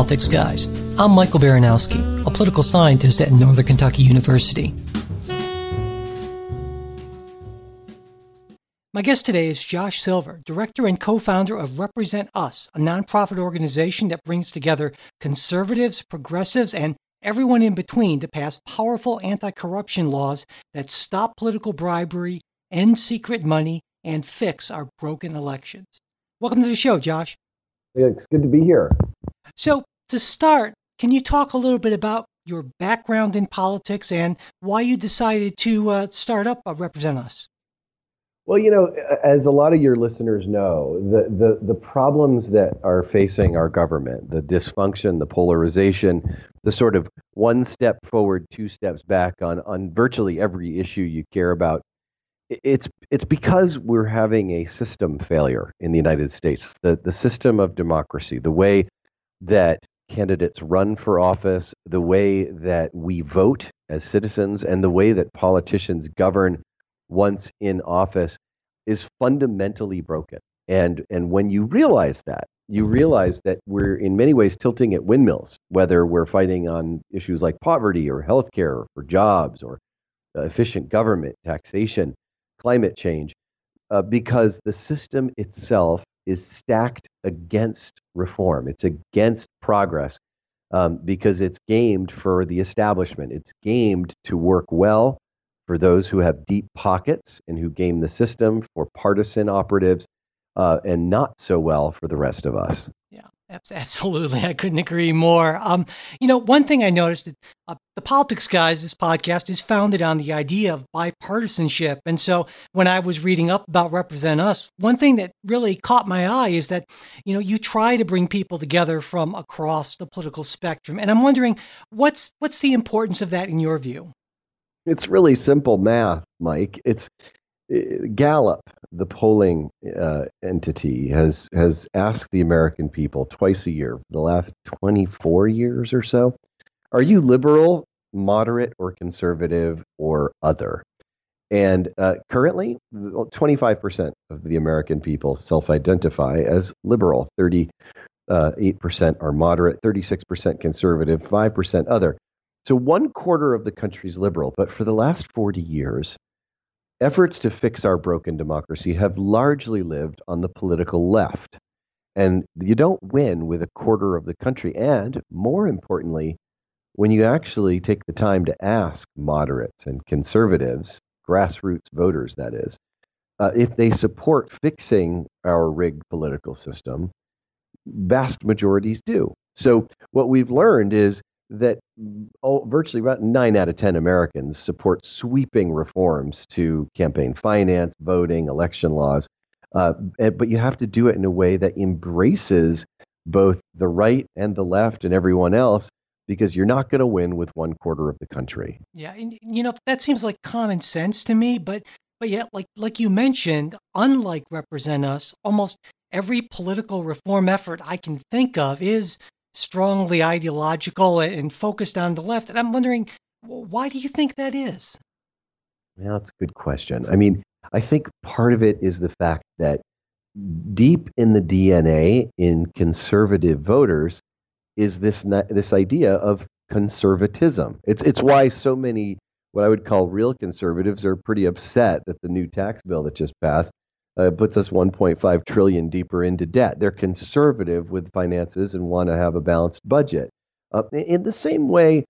Welcome to the Politics Guys. I'm Michael Baranowski, a political scientist at Northern Kentucky University. My guest today is Josh Silver, director and co founder of Represent Us, a nonprofit organization that brings together conservatives, progressives, and everyone in between to pass powerful anti corruption laws that stop political bribery, end secret money, and fix our broken elections. Welcome to the show, Josh. It's good to be here. So, to start, can you talk a little bit about your background in politics and why you decided to uh, start up uh, Represent Us? Well, you know, as a lot of your listeners know, the, the, the problems that are facing our government, the dysfunction, the polarization, the sort of one step forward, two steps back on, on virtually every issue you care about, it's it's because we're having a system failure in the United States. The the system of democracy, the way that candidates run for office, the way that we vote as citizens, and the way that politicians govern once in office is fundamentally broken. And and when you realize that, you realize that we're in many ways tilting at windmills, whether we're fighting on issues like poverty or healthcare or jobs or uh, efficient government, taxation climate change uh, because the system itself is stacked against reform. It's against progress um, because it's gamed for the establishment. It's gamed to work well for those who have deep pockets and who game the system, for partisan operatives, uh, and not so well for the rest of us. Yeah. Absolutely, I couldn't agree more. Um, you know, one thing I noticed that uh, the Politics Guys, this podcast, is founded on the idea of bipartisanship. And so, when I was reading up about Represent Us, one thing that really caught my eye is that you know you try to bring people together from across the political spectrum. And I'm wondering what's what's the importance of that in your view? It's really simple math, Mike. It's Gallup, the polling uh, entity, has has asked the American people twice a year the last 24 years or so, are you liberal, moderate, or conservative, or other? And uh, currently, 25% of the American people self-identify as liberal. 38% uh, are moderate, 36% conservative, 5% other. So one quarter of the country's liberal. But for the last 40 years, efforts to fix our broken democracy have largely lived on the political left. And you don't win with a quarter of the country. And more importantly, when you actually take the time to ask moderates and conservatives, grassroots voters, that is, uh, if they support fixing our rigged political system, vast majorities do. So, what we've learned is that oh, virtually about nine out of 10 Americans support sweeping reforms to campaign finance, voting, election laws. Uh, but you have to do it in a way that embraces both the right and the left and everyone else because you're not going to win with one quarter of the country. Yeah, and you know that seems like common sense to me, but but yet like like you mentioned, unlike represent us, almost every political reform effort I can think of is strongly ideological and focused on the left. And I'm wondering, why do you think that is? Well, that's a good question. I mean, I think part of it is the fact that deep in the DNA in conservative voters is this this idea of conservatism. It's it's why so many what I would call real conservatives are pretty upset that the new tax bill that just passed uh, puts us 1.5 trillion deeper into debt. They're conservative with finances and want to have a balanced budget. Uh, in the same way,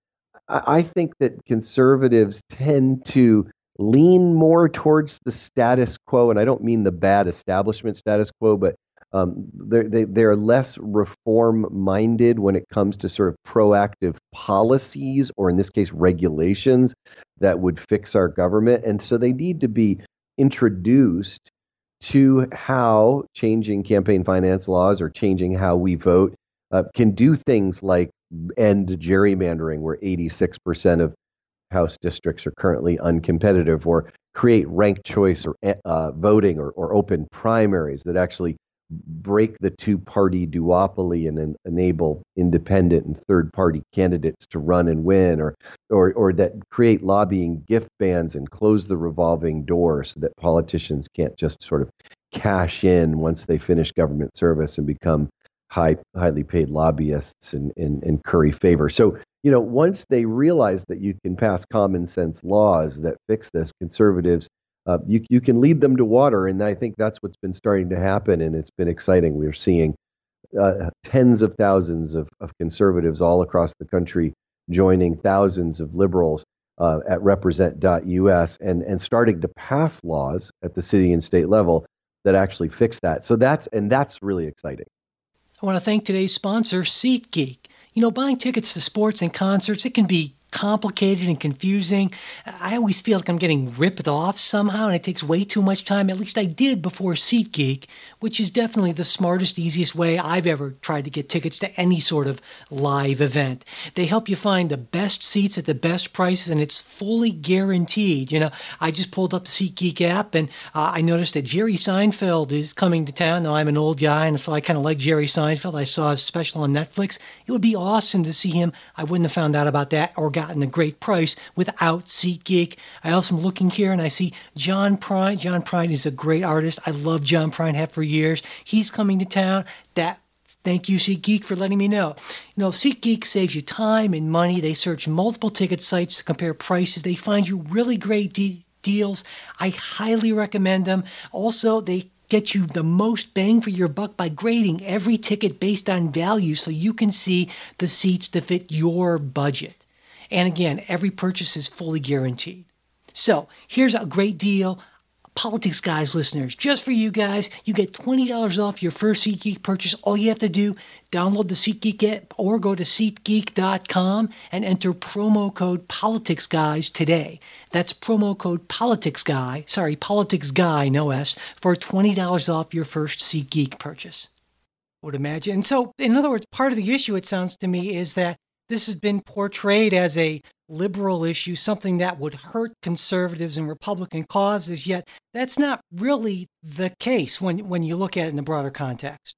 I, I think that conservatives tend to lean more towards the status quo, and I don't mean the bad establishment status quo, but um, they're, they, they're less reform minded when it comes to sort of proactive policies, or in this case, regulations that would fix our government. And so they need to be introduced to how changing campaign finance laws or changing how we vote uh, can do things like end gerrymandering, where 86% of House districts are currently uncompetitive, or create ranked choice or uh, voting or, or open primaries that actually break the two party duopoly and then enable independent and third party candidates to run and win or, or or that create lobbying gift bans and close the revolving door so that politicians can't just sort of cash in once they finish government service and become high, highly paid lobbyists and, and, and curry favor. So, you know, once they realize that you can pass common sense laws that fix this, conservatives, uh, you, you can lead them to water. And I think that's what's been starting to happen. And it's been exciting. We're seeing uh, tens of thousands of, of conservatives all across the country joining thousands of liberals uh, at represent.us and, and starting to pass laws at the city and state level that actually fix that. So that's and that's really exciting. I want to thank today's sponsor, SeatGeek. You know, buying tickets to sports and concerts, it can be complicated and confusing. I always feel like I'm getting ripped off somehow, and it takes way too much time. At least I did before SeatGeek, which is definitely the smartest, easiest way I've ever tried to get tickets to any sort of live event. They help you find the best seats at the best prices, and it's fully guaranteed. You know, I just pulled up the SeatGeek app, and uh, I noticed that Jerry Seinfeld is coming to town. Now I'm an old guy, and so I kind of like Jerry Seinfeld. I saw his special on Netflix. It would be awesome to see him. I wouldn't have found out about that or gotten a great price without SeatGeek. I also am looking here and I see John Prine. John Prine is a great artist. I love John Prine, have for years. He's coming to town. That Thank you, SeatGeek, for letting me know. You know, SeatGeek saves you time and money. They search multiple ticket sites to compare prices. They find you really great de- deals. I highly recommend them. Also, they get you the most bang for your buck by grading every ticket based on value so you can see the seats to fit your budget. And again, every purchase is fully guaranteed. So here's a great deal. Politics Guys listeners, just for you guys, you get $20 off your first SeatGeek purchase. All you have to do, download the SeatGeek app or go to SeatGeek.com and enter promo code Politics Guys today. That's promo code Politics Guy, sorry, Politics Guy, no S, for $20 off your first SeatGeek purchase. I would imagine. And so, in other words, part of the issue, it sounds to me, is that this has been portrayed as a liberal issue, something that would hurt conservatives and Republican causes, yet that's not really the case when, when you look at it in the broader context.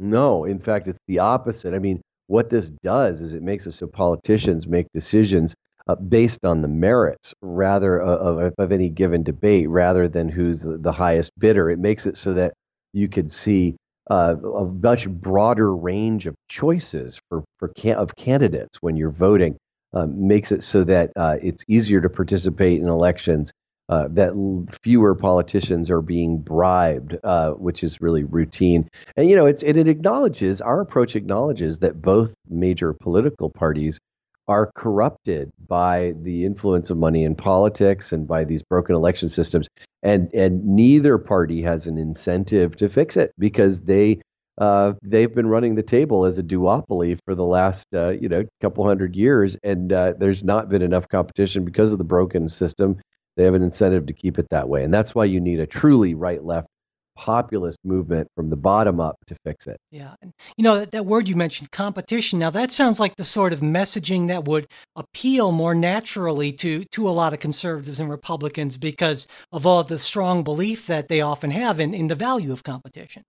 No, in fact, it's the opposite. I mean, what this does is it makes it so politicians make decisions uh, based on the merits rather of, of, of, any given debate rather than who's the highest bidder. It makes it so that you could see uh, a much broader range of choices for, for can- of candidates when you're voting um, makes it so that uh, it's easier to participate in elections. Uh, that l- fewer politicians are being bribed, uh, which is really routine. And you know, it's it, it acknowledges our approach acknowledges that both major political parties are corrupted by the influence of money in politics and by these broken election systems and and neither party has an incentive to fix it because they uh, they've been running the table as a duopoly for the last uh, you know couple hundred years and uh, there's not been enough competition because of the broken system. They have an incentive to keep it that way and that's why you need a truly right left populist movement from the bottom up to fix it. Yeah. And, you know, that, that word you mentioned, competition. Now, that sounds like the sort of messaging that would appeal more naturally to, to a lot of conservatives and Republicans because of all the strong belief that they often have in, in the value of competition.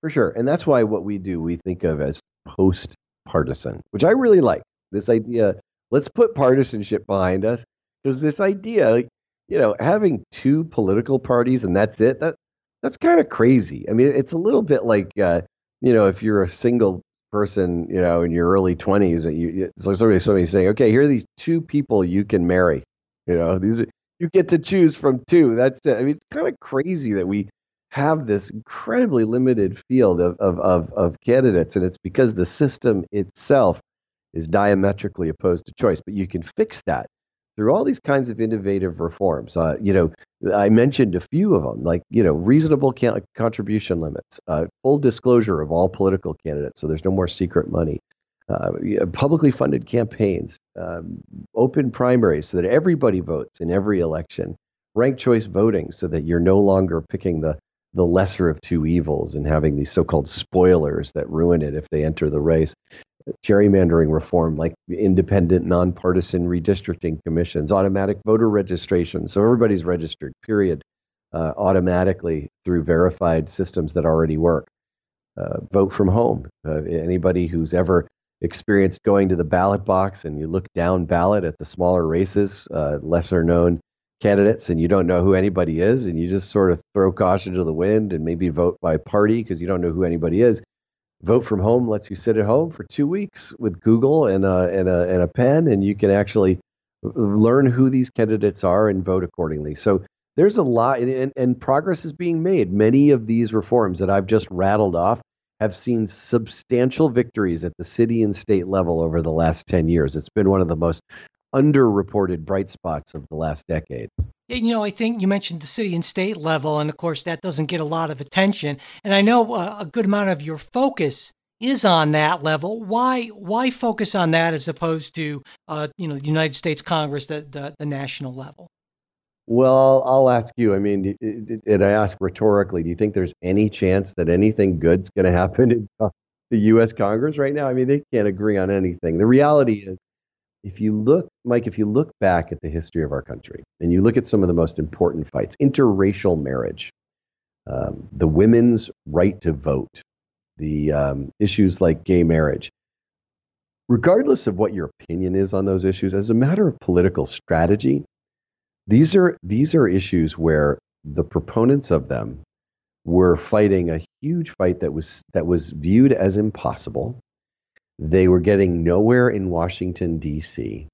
For sure. And that's why what we do, we think of as post partisan, which I really like. This idea, let's put partisanship behind us because this idea, like, you know, having two political parties and that's it, that that's kind of crazy. I mean, it's a little bit like, uh, you know, if you're a single person, you know, in your early 20s, and you, it's like somebody, somebody saying, okay, here are these two people you can marry. You know, these are, you get to choose from two. That's it. I mean, it's kind of crazy that we have this incredibly limited field of, of, of, of candidates, and it's because the system itself is diametrically opposed to choice. But you can fix that through all these kinds of innovative reforms. Uh, you know, I mentioned a few of them, like you know, reasonable can- contribution limits, uh, full disclosure of all political candidates, so there's no more secret money, uh, publicly funded campaigns, um, open primaries, so that everybody votes in every election, ranked choice voting, so that you're no longer picking the the lesser of two evils and having these so-called spoilers that ruin it if they enter the race gerrymandering reform, like independent, nonpartisan redistricting commissions, automatic voter registration. So everybody's registered, period, uh, automatically through verified systems that already work. Uh, vote from home. Uh, anybody who's ever experienced going to the ballot box and you look down ballot at the smaller races, uh, lesser known candidates, and you don't know who anybody is, and you just sort of throw caution to the wind and maybe vote by party because you don't know who anybody is Vote from home lets you sit at home for two weeks with Google and a, and a, and a pen, and you can actually learn who these candidates are and vote accordingly. So there's a lot, and, and progress is being made. Many of these reforms that I've just rattled off have seen substantial victories at the city and state level over the last 10 years. It's been one of the most underreported bright spots of the last decade. You know, I think you mentioned the city and state level, and of course, that doesn't get a lot of attention. And I know uh, a good amount of your focus is on that level. Why why focus on that as opposed to uh, you know the United States Congress, the, the, the national level? Well, I'll ask you. I mean, and I ask rhetorically, do you think there's any chance that anything good's going to happen in the U.S. Congress right now? I mean, they can't agree on anything. The reality is, if you look, Mike, if you look back at the history of our country and you look at some of the most important fights, interracial marriage, um, the women's right to vote, the um, issues like gay marriage, regardless of what your opinion is on those issues, as a matter of political strategy, these are these are issues where the proponents of them were fighting a huge fight that was that was viewed as impossible they were getting nowhere in Washington, D.C.,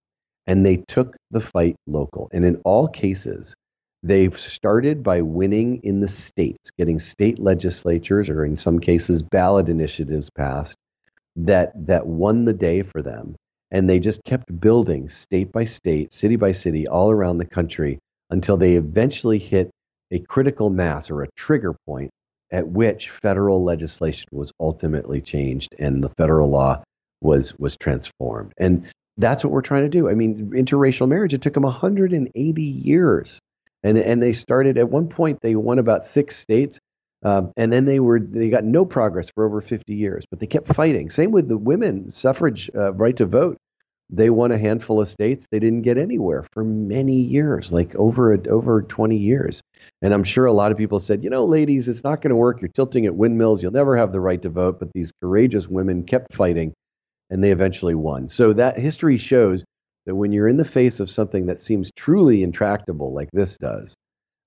and they took the fight local. And in all cases, they've started by winning in the states, getting state legislatures, or in some cases, ballot initiatives passed that, that won the day for them. And they just kept building state by state, city by city, all around the country until they eventually hit a critical mass or a trigger point at which federal legislation was ultimately changed and the federal law was was transformed. And that's what we're trying to do. I mean, interracial marriage, it took them 180 years. And, and they started at one point, they won about six states. Um, and then they were they got no progress for over 50 years, but they kept fighting. Same with the women suffrage uh, right to vote. They won a handful of states. They didn't get anywhere for many years, like over a, over 20 years. And I'm sure a lot of people said, you know, ladies, it's not going to work. You're tilting at windmills. You'll never have the right to vote. But these courageous women kept fighting and they eventually won. So that history shows that when you're in the face of something that seems truly intractable, like this does,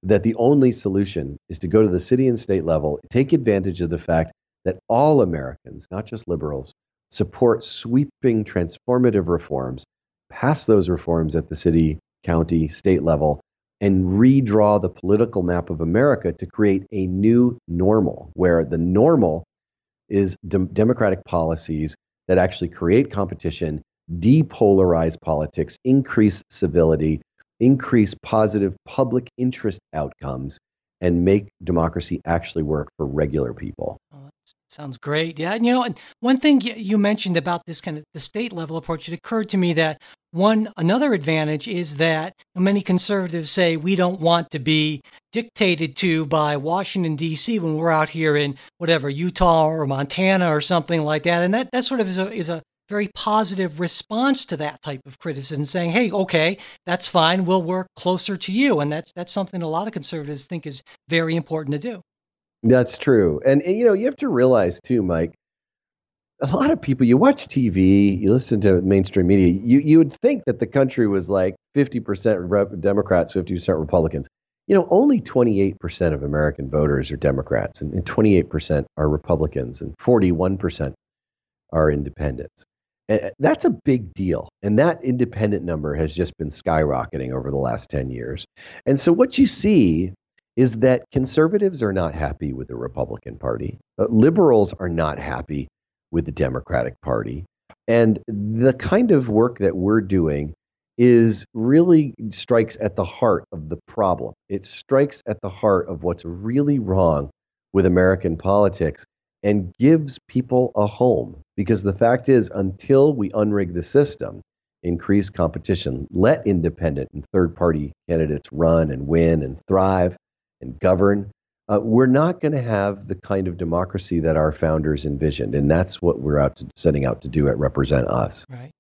that the only solution is to go to the city and state level, take advantage of the fact that all Americans, not just liberals, support sweeping transformative reforms, pass those reforms at the city, county, state level, and redraw the political map of America to create a new normal where the normal is de- democratic policies that actually create competition, depolarize politics, increase civility, increase positive public interest outcomes, and make democracy actually work for regular people. Sounds great. Yeah. And, you know, one thing you mentioned about this kind of the state level approach, it occurred to me that one another advantage is that many conservatives say we don't want to be dictated to by Washington D.C. when we're out here in whatever Utah or Montana or something like that, and that that sort of is a is a very positive response to that type of criticism, saying, "Hey, okay, that's fine. We'll work closer to you," and that's that's something a lot of conservatives think is very important to do. That's true, and, and you know you have to realize too, Mike a lot of people you watch TV, you listen to mainstream media, you you would think that the country was like 50% Democrats, 50% Republicans. You know, only 28% of American voters are Democrats and, and 28% are Republicans and 41% are independents. And that's a big deal. And that independent number has just been skyrocketing over the last 10 years. And so what you see is that conservatives are not happy with the Republican Party. Uh, liberals are not happy with the Democratic Party. And the kind of work that we're doing is really strikes at the heart of the problem. It strikes at the heart of what's really wrong with American politics and gives people a home. Because the fact is, until we unrig the system, increase competition, let independent and third party candidates run and win and thrive and govern, uh, we're not going to have the kind of democracy that our founders envisioned, and that's what we're out to, setting out to do at Represent Us. Right.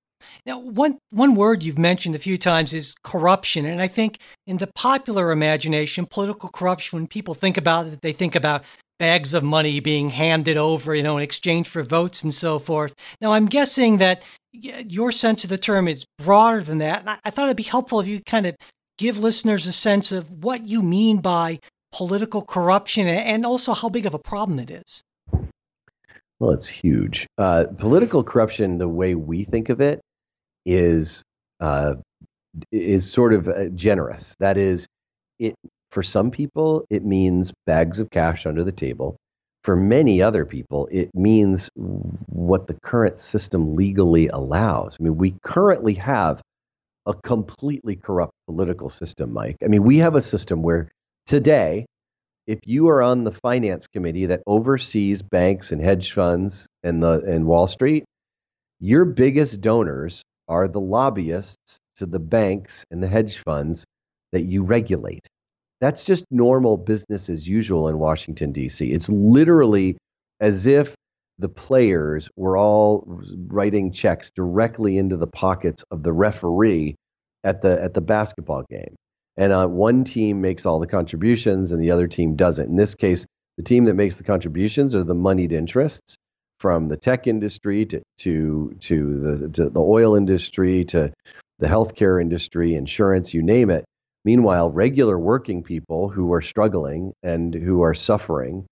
Now, one one word you've mentioned a few times is corruption, and I think in the popular imagination, political corruption. When people think about it, they think about bags of money being handed over, you know, in exchange for votes and so forth. Now, I'm guessing that your sense of the term is broader than that. And I, I thought it'd be helpful if you kind of give listeners a sense of what you mean by political corruption and also how big of a problem it is? Well, it's huge. Uh, political corruption, the way we think of it, is uh, is sort of uh, generous. That is, it for some people it means bags of cash under the table. For many other people, it means what the current system legally allows. I mean, we currently have a completely corrupt political system, Mike. I mean, we have a system where today, if you are on the finance committee that oversees banks and hedge funds and the and Wall Street, your biggest donors are the lobbyists to the banks and the hedge funds that you regulate. That's just normal business as usual in Washington, D.C. It's literally as if the players were all writing checks directly into the pockets of the referee at the at the basketball game. And uh, one team makes all the contributions and the other team doesn't. In this case, the team that makes the contributions are the moneyed interests from the tech industry to to to the to the oil industry to the healthcare industry, insurance, you name it. Meanwhile, regular working people who are struggling and who are suffering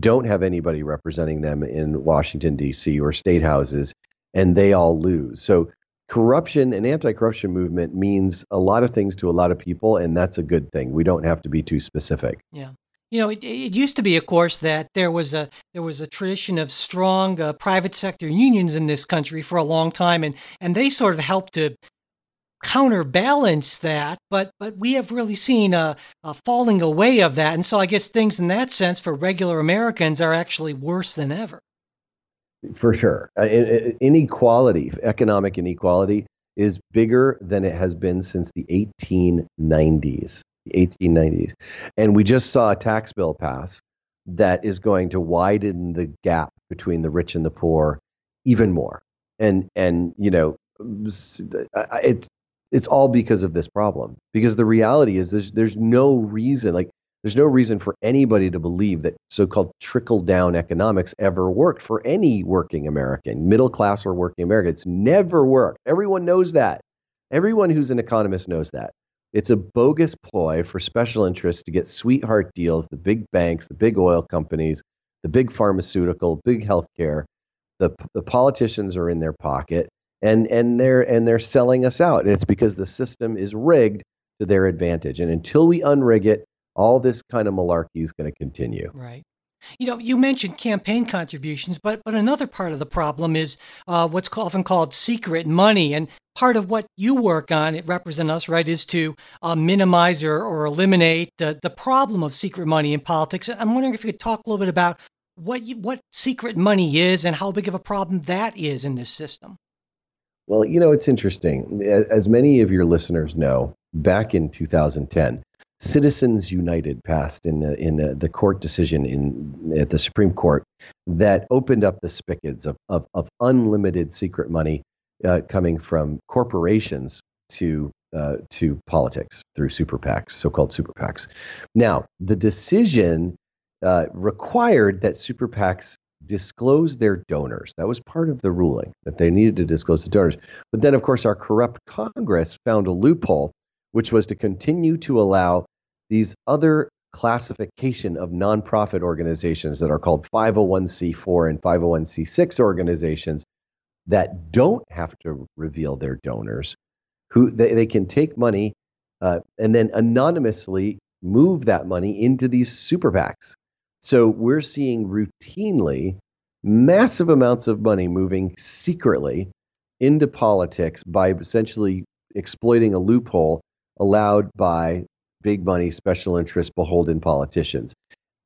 don't have anybody representing them in Washington, D.C. or state houses, and they all lose. So, corruption and anti corruption movement means a lot of things to a lot of people, and that's a good thing. We don't have to be too specific. Yeah. You know, it, it used to be, of course, that there was a there was a tradition of strong uh, private sector unions in this country for a long time, and and they sort of helped to counterbalance that, but but we have really seen a, a, falling away of that, and so I guess things in that sense for regular Americans are actually worse than ever. For sure, uh, inequality, economic inequality, is bigger than it has been since the 1890s. The 1890s, and we just saw a tax bill pass that is going to widen the gap between the rich and the poor even more. And and you know it's it's all because of this problem. Because the reality is there's, there's no reason, like, there's no reason for anybody to believe that so called trickle down economics ever worked for any working American, middle class or working American. It's never worked. Everyone knows that. Everyone who's an economist knows that. It's a bogus ploy for special interests to get sweetheart deals, the big banks, the big oil companies, the big pharmaceutical, big healthcare. The, the politicians are in their pocket and and they're and they're selling us out. And it's because the system is rigged to their advantage. And until we unrig it, all this kind of malarkey is going to continue. Right. You know, you mentioned campaign contributions, but but another part of the problem is uh, what's often called secret money, and part of what you work on, it represent us, right, is to uh, minimize or, or eliminate the the problem of secret money in politics. I'm wondering if you could talk a little bit about what you, what secret money is and how big of a problem that is in this system. Well, you know, it's interesting. As many of your listeners know, back in 2010, Citizens United passed in the in the, the court decision in at the Supreme Court that opened up the spigots of, of, of unlimited secret money uh, coming from corporations to uh, to politics through super PACs, so-called super PACs. Now, the decision uh, required that super PACs disclose their donors. That was part of the ruling that they needed to disclose the donors. But then, of course, our corrupt Congress found a loophole, which was to continue to allow these other classification of nonprofit organizations that are called 501c4 and 501c6 organizations that don't have to reveal their donors who they, they can take money uh, and then anonymously move that money into these super PACs. So we're seeing routinely massive amounts of money moving secretly into politics by essentially exploiting a loophole allowed by big money special interest beholden politicians.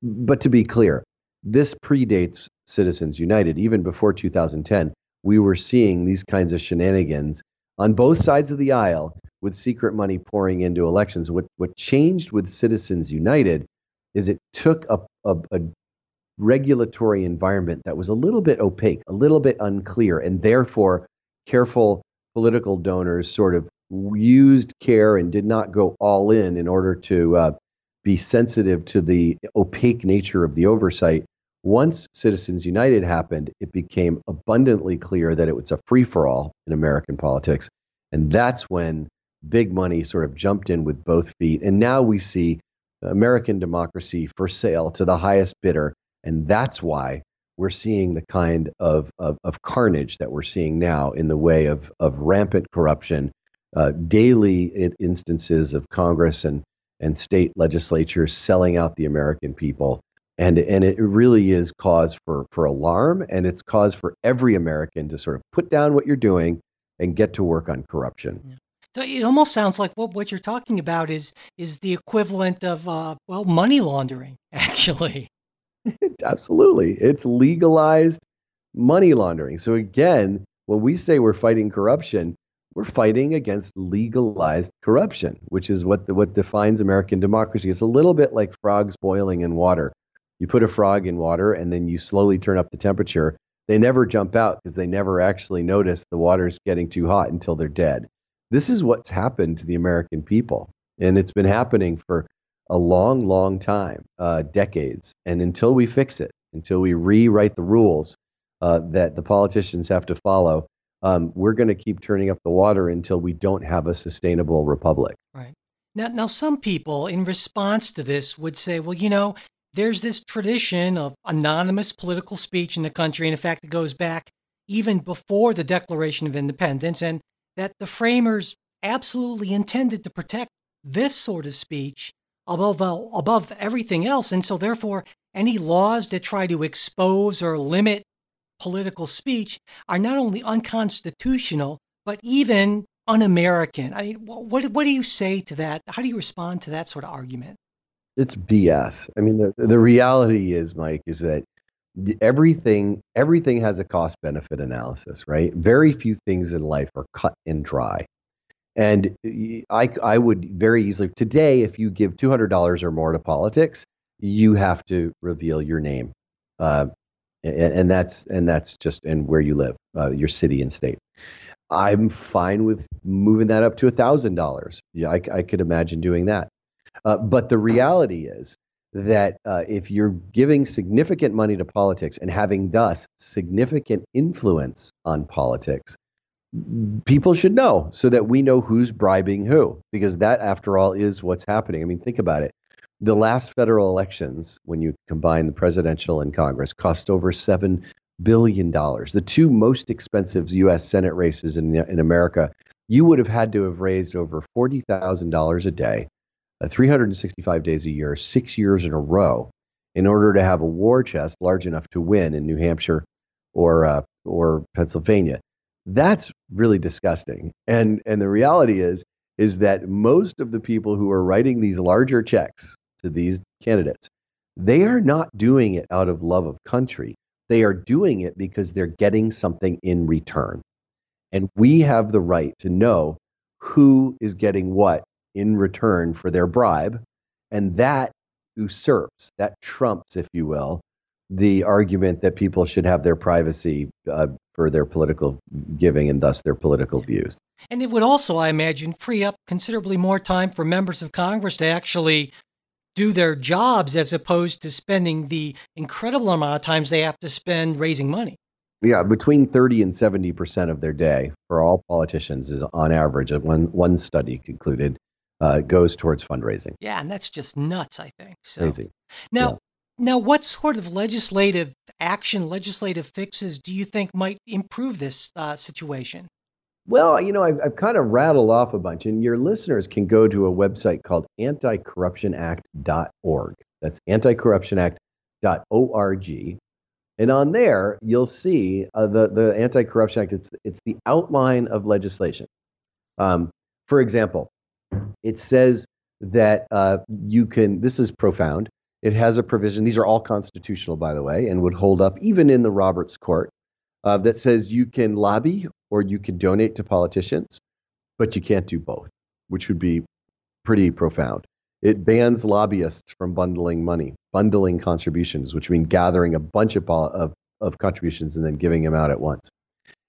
But to be clear, this predates Citizens United. Even before 2010, we were seeing these kinds of shenanigans on both sides of the aisle with secret money pouring into elections. What, what changed with Citizens United is it took a, a, a regulatory environment that was a little bit opaque, a little bit unclear, and therefore careful political donors sort of used care and did not go all in in order to uh, be sensitive to the opaque nature of the oversight. Once Citizens United happened, it became abundantly clear that it was a free for all in American politics. And that's when big money sort of jumped in with both feet. And now we see American democracy for sale to the highest bidder. And that's why we're seeing the kind of, of, of carnage that we're seeing now in the way of, of rampant corruption, uh, daily instances of Congress and, and state legislatures selling out the American people. And, and it really is cause for, for alarm, and it's cause for every American to sort of put down what you're doing and get to work on corruption. Yeah. So it almost sounds like what, what you're talking about is is the equivalent of uh, well money laundering, actually. Absolutely, it's legalized money laundering. So again, when we say we're fighting corruption, we're fighting against legalized corruption, which is what the, what defines American democracy. It's a little bit like frogs boiling in water. You put a frog in water and then you slowly turn up the temperature. They never jump out because they never actually notice the water's getting too hot until they're dead. This is what's happened to the American people. And it's been happening for a long, long time, uh, decades. And until we fix it, until we rewrite the rules uh, that the politicians have to follow, um, we're going to keep turning up the water until we don't have a sustainable republic. Right. Now, now, some people, in response to this, would say, well, you know, there's this tradition of anonymous political speech in the country. And in fact, it goes back even before the Declaration of Independence. And that the framers absolutely intended to protect this sort of speech above above everything else and so therefore any laws that try to expose or limit political speech are not only unconstitutional but even un-american. I mean what what do you say to that? How do you respond to that sort of argument? It's bs i mean the, the reality is mike is that everything everything has a cost benefit analysis right? Very few things in life are cut and dry. And i i would very easily today if you give $200 or more to politics you have to reveal your name. Uh, and, and, that's and that's just and where you live uh, your city and state i'm fine with moving that up to a $1000 yeah I, I could imagine doing that uh, but the reality is that uh, if you're giving significant money to politics and having thus significant influence on politics, people should know so that we know who's bribing who, because that, after all, is what's happening. I mean, think about it. The last federal elections, when you combine the presidential and Congress, cost over $7 billion. The two most expensive U.S. Senate races in, in America, you would have had to have raised over $40,000 a day uh, 365 days a year, six years in a row, in order to have a war chest large enough to win in New Hampshire or uh, or Pennsylvania. That's really disgusting. And and the reality is is that most of the people who are writing these larger checks to these candidates, they are not doing it out of love of country. They are doing it because they're getting something in return. And we have the right to know who is getting what in return for their bribe. And that usurps, that trumps, if you will, the argument that people should have their privacy uh, for their political giving and thus their political views. And it would also, I imagine, free up considerably more time for members of Congress to actually do their jobs as opposed to spending the incredible amount of times they have to spend raising money. Yeah, between 30 and 70% of their day for all politicians is on average, one, one study concluded, uh, goes towards fundraising. Yeah, and that's just nuts. I think. So. Crazy. Now, yeah. now, what sort of legislative action, legislative fixes do you think might improve this uh, situation? Well, you know, I've, I've kind of rattled off a bunch, and your listeners can go to a website called anticorruptionact.org. That's anticorruptionact.org. And on there, you'll see uh, the, the Anti Corruption Act. It's, it's the outline of legislation. Um, for example, it says that uh, you can, this is profound. It has a provision, these are all constitutional, by the way, and would hold up even in the Roberts Court, uh, that says you can lobby or you can donate to politicians, but you can't do both, which would be pretty profound. It bans lobbyists from bundling money, bundling contributions, which means gathering a bunch of, of, of contributions and then giving them out at once.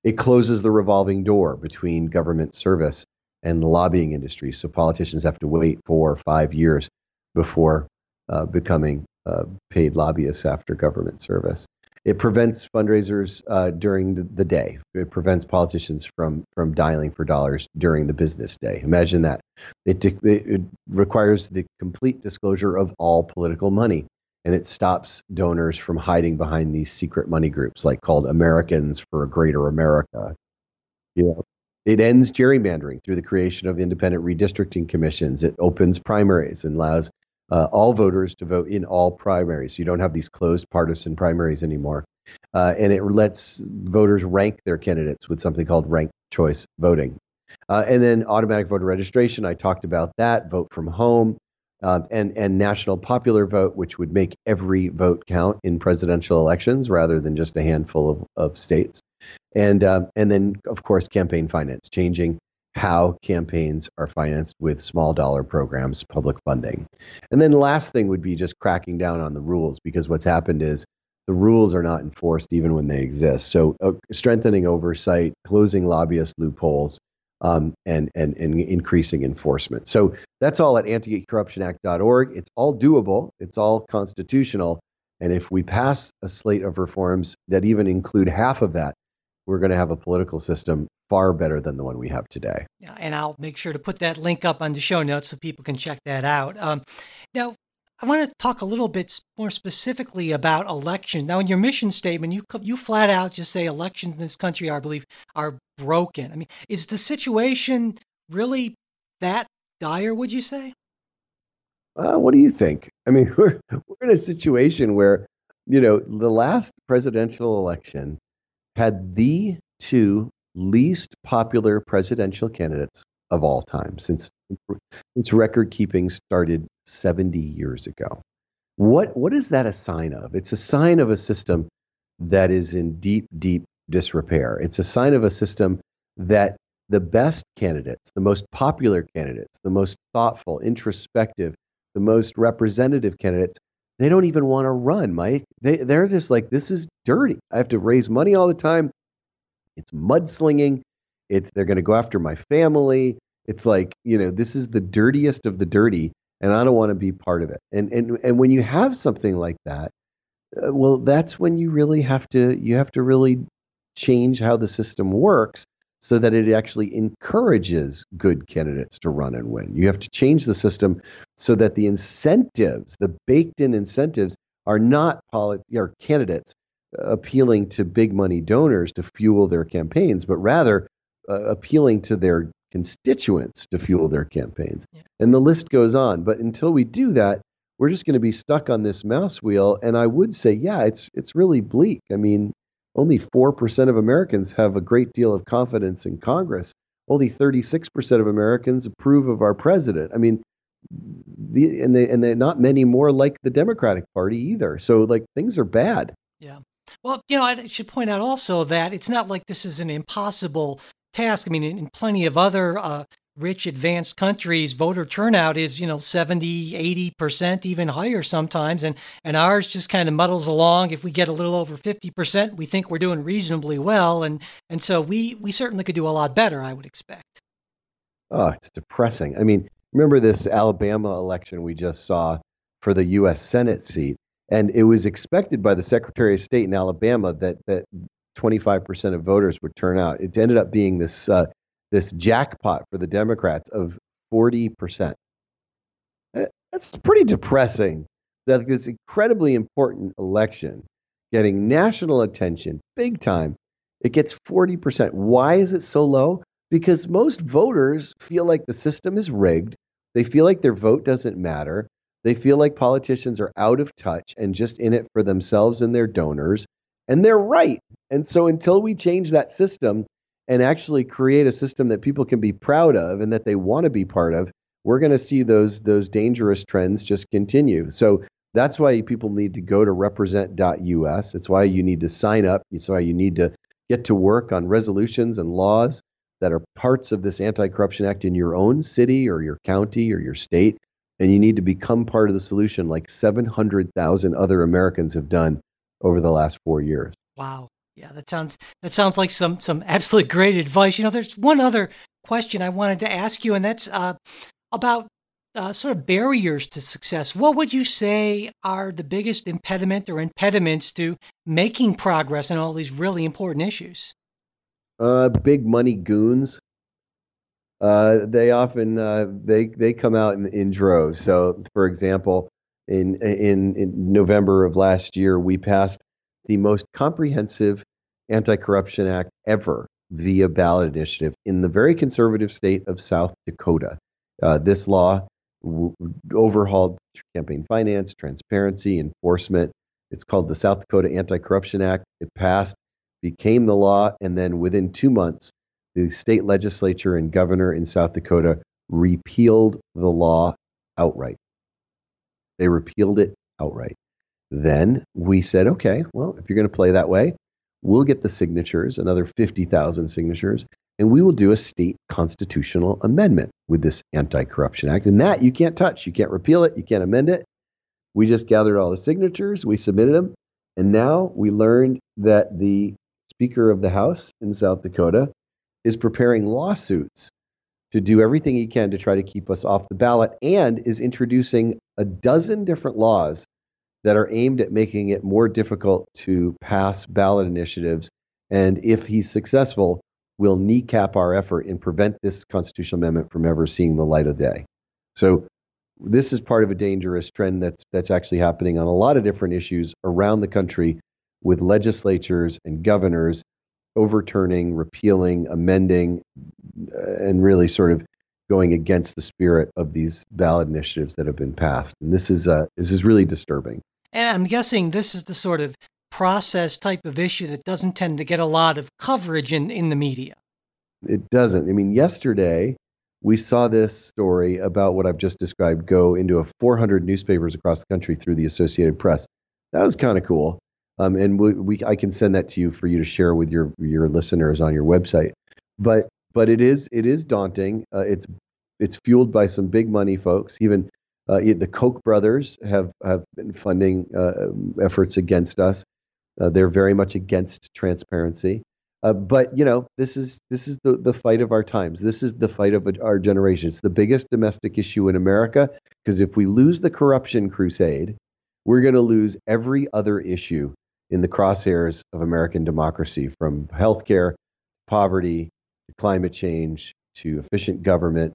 It closes the revolving door between government service and the lobbying industry. So politicians have to wait four or five years before uh, becoming uh, paid lobbyists after government service. It prevents fundraisers uh, during the, the, day. It prevents politicians from from dialing for dollars during the business day. Imagine that. It, it, it requires the complete disclosure of all political money. and it stops donors from hiding behind these secret money groups like called Americans for a Greater America. You know, it ends gerrymandering through the creation of independent redistricting commissions. It opens primaries and allows uh, all voters to vote in all primaries. You don't have these closed partisan primaries anymore. Uh, and it lets voters rank their candidates with something called ranked choice voting. Uh, and then automatic voter registration, I talked about that, vote from home, uh, and, and national popular vote, which would make every vote count in presidential elections rather than just a handful of, of states. And, uh, and then, of course, campaign finance, changing how campaigns are financed with small dollar programs, public funding. And then the last thing would be just cracking down on the rules because what's happened is the rules are not enforced even when they exist. So uh, strengthening oversight, closing lobbyist loopholes, um, and, and, and increasing enforcement. So that's all at anticorruptionact.org. It's all doable, it's all constitutional. And if we pass a slate of reforms that even include half of that, we're going to have a political system far better than the one we have today. Yeah, and I'll make sure to put that link up on the show notes so people can check that out. Um, now, I want to talk a little bit more specifically about elections. Now, in your mission statement, you you flat out just say elections in this country, I believe, are broken. I mean, is the situation really that dire? Would you say? Uh, what do you think? I mean, we're we're in a situation where, you know, the last presidential election had the two least popular presidential candidates of all time since since record keeping started 70 years ago. What what is that a sign of? It's a sign of a system that is in deep deep disrepair. It's a sign of a system that the best candidates, the most popular candidates, the most thoughtful, introspective, the most representative candidates, they don't even want to run, Mike. They they're just like this is dirty. I have to raise money all the time. It's mudslinging. It's they're going to go after my family. It's like you know this is the dirtiest of the dirty, and I don't want to be part of it. And and and when you have something like that, uh, well, that's when you really have to you have to really change how the system works so that it actually encourages good candidates to run and win. You have to change the system so that the incentives, the baked in incentives, are not polit- or candidates appealing to big money donors to fuel their campaigns, but rather uh, appealing to their constituents to fuel their campaigns. Yeah. And the list goes on. But until we do that, we're just going to be stuck on this mouse wheel. And I would say, yeah, it's it's really bleak. I mean, only four percent of Americans have a great deal of confidence in Congress. Only 36% of Americans approve of our president. I mean, the, and they and they not many more like the Democratic Party either. So like things are bad. Well, you know, I should point out also that it's not like this is an impossible task. I mean, in, in plenty of other uh, rich, advanced countries, voter turnout is, you know, 70, 80%, even higher sometimes. And, and ours just kind of muddles along. If we get a little over 50%, we think we're doing reasonably well. And, and so we, we certainly could do a lot better, I would expect. Oh, it's depressing. I mean, remember this Alabama election we just saw for the U.S. Senate seat? And it was expected by the Secretary of State in Alabama that that 25% of voters would turn out. It ended up being this uh, this jackpot for the Democrats of 40%. Uh, that's pretty depressing. That this incredibly important election getting national attention, big time. It gets 40%. Why is it so low? Because most voters feel like the system is rigged. They feel like their vote doesn't matter. They feel like politicians are out of touch and just in it for themselves and their donors. And they're right. And so until we change that system and actually create a system that people can be proud of and that they want to be part of, we're going to see those those dangerous trends just continue. So that's why people need to go to represent.us. It's why you need to sign up. It's why you need to get to work on resolutions and laws that are parts of this anti-corruption act in your own city or your county or your state and you need to become part of the solution like 700,000 other Americans have done over the last 4 years. Wow. Yeah, that sounds that sounds like some some absolutely great advice. You know, there's one other question I wanted to ask you and that's uh, about uh, sort of barriers to success. What would you say are the biggest impediment or impediments to making progress on all these really important issues? Uh, big money goons uh, they often uh, they they come out in, in droves. So, for example, in, in, in November of last year, we passed the most comprehensive anti corruption act ever via ballot initiative in the very conservative state of South Dakota. Uh, this law w- overhauled campaign finance, transparency, enforcement. It's called the South Dakota Anti Corruption Act. It passed, became the law, and then within two months, the state legislature and governor in South Dakota repealed the law outright. They repealed it outright. Then we said, okay, well, if you're going to play that way, we'll get the signatures, another 50,000 signatures, and we will do a state constitutional amendment with this Anti Corruption Act. And that you can't touch. You can't repeal it. You can't amend it. We just gathered all the signatures, we submitted them, and now we learned that the Speaker of the House in South Dakota is preparing lawsuits to do everything he can to try to keep us off the ballot and is introducing a dozen different laws that are aimed at making it more difficult to pass ballot initiatives. And if he's successful, will kneecap our effort and prevent this constitutional amendment from ever seeing the light of day. So this is part of a dangerous trend that's that's actually happening on a lot of different issues around the country with legislatures and governors overturning, repealing, amending, uh, and really sort of going against the spirit of these ballot initiatives that have been passed. And this is uh, this is really disturbing. And I'm guessing this is the sort of process type of issue that doesn't tend to get a lot of coverage in, in the media. It doesn't. I mean, yesterday we saw this story about what I've just described go into a 400 newspapers across the country through the Associated Press. That was kind of cool. Um, and we, we, I can send that to you for you to share with your your listeners on your website. But but it is it is daunting. Uh, it's it's fueled by some big money folks. Even uh, the Koch brothers have have been funding uh, efforts against us. Uh, they're very much against transparency. Uh, but you know, this is this is the the fight of our times. This is the fight of our generation. It's the biggest domestic issue in America because if we lose the corruption crusade, we're going to lose every other issue in the crosshairs of American democracy, from healthcare, poverty, to climate change, to efficient government.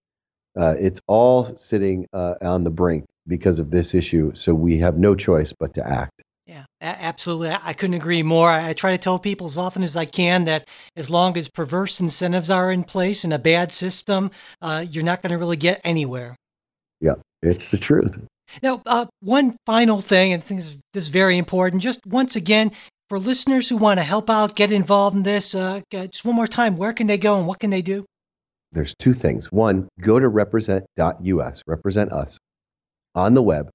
Uh, it's all sitting uh, on the brink because of this issue. So we have no choice but to act. Yeah, absolutely. I couldn't agree more. I try to tell people as often as I can that as long as perverse incentives are in place and a bad system, uh, you're not going to really get anywhere. Yeah, it's the truth. Now, uh, one final thing, and I think this is very important. Just once again, for listeners who want to help out, get involved in this, uh, just one more time, where can they go and what can they do? There's two things. One, go to represent.us, represent us on the web,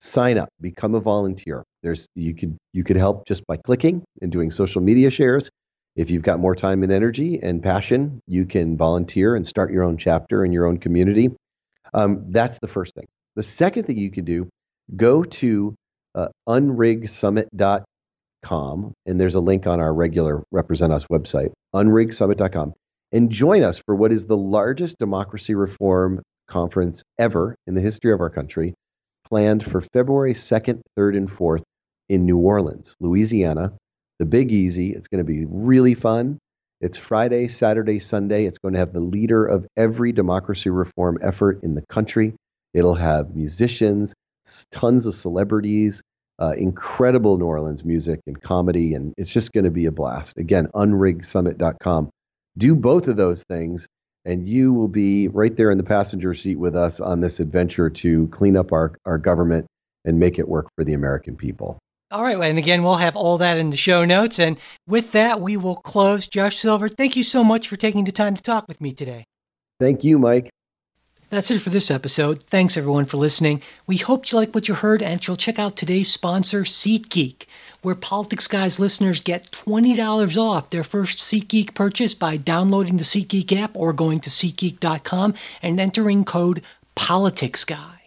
sign up, become a volunteer. There's you could you could help just by clicking and doing social media shares. If you've got more time and energy and passion, you can volunteer and start your own chapter in your own community. Um, that's the first thing. The second thing you can do, go to uh, unrigsummit.com, and there's a link on our regular Represent Us website, unrigsummit.com, and join us for what is the largest democracy reform conference ever in the history of our country, planned for February 2nd, 3rd, and 4th in New Orleans, Louisiana. The Big Easy. It's going to be really fun. It's Friday, Saturday, Sunday. It's going to have the leader of every democracy reform effort in the country. It'll have musicians, tons of celebrities, uh, incredible New Orleans music and comedy, and it's just going to be a blast. Again, unrigsummit.com. Do both of those things, and you will be right there in the passenger seat with us on this adventure to clean up our, our government and make it work for the American people. All right. And again, we'll have all that in the show notes. And with that, we will close. Josh Silver, thank you so much for taking the time to talk with me today. Thank you, Mike. That's it for this episode. Thanks everyone for listening. We hope you like what you heard and you'll check out today's sponsor, SeatGeek, where Politics Guys listeners get $20 off their first SeatGeek purchase by downloading the SeatGeek app or going to SeatGeek.com and entering code PoliticsGuy.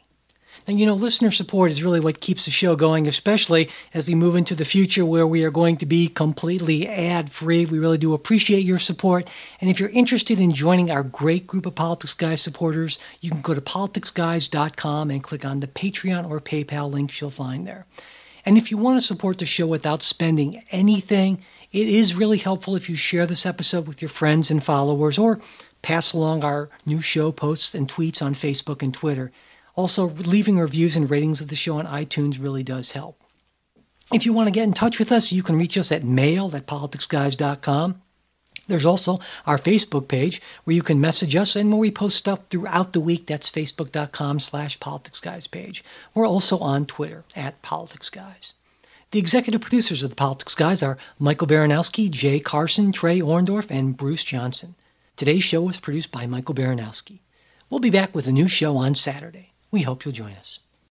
And you know, listener support is really what keeps the show going, especially as we move into the future where we are going to be completely ad free. We really do appreciate your support. And if you're interested in joining our great group of Politics Guys supporters, you can go to politicsguys.com and click on the Patreon or PayPal links you'll find there. And if you want to support the show without spending anything, it is really helpful if you share this episode with your friends and followers or pass along our new show posts and tweets on Facebook and Twitter. Also, leaving reviews and ratings of the show on iTunes really does help. If you want to get in touch with us, you can reach us at mail at politicsguys.com. There's also our Facebook page where you can message us and where we post stuff throughout the week. That's facebook.com slash politicsguys page. We're also on Twitter at politicsguys. The executive producers of the Politics Guys are Michael Baranowski, Jay Carson, Trey Orndorff, and Bruce Johnson. Today's show was produced by Michael Baranowski. We'll be back with a new show on Saturday. We hope you'll join us.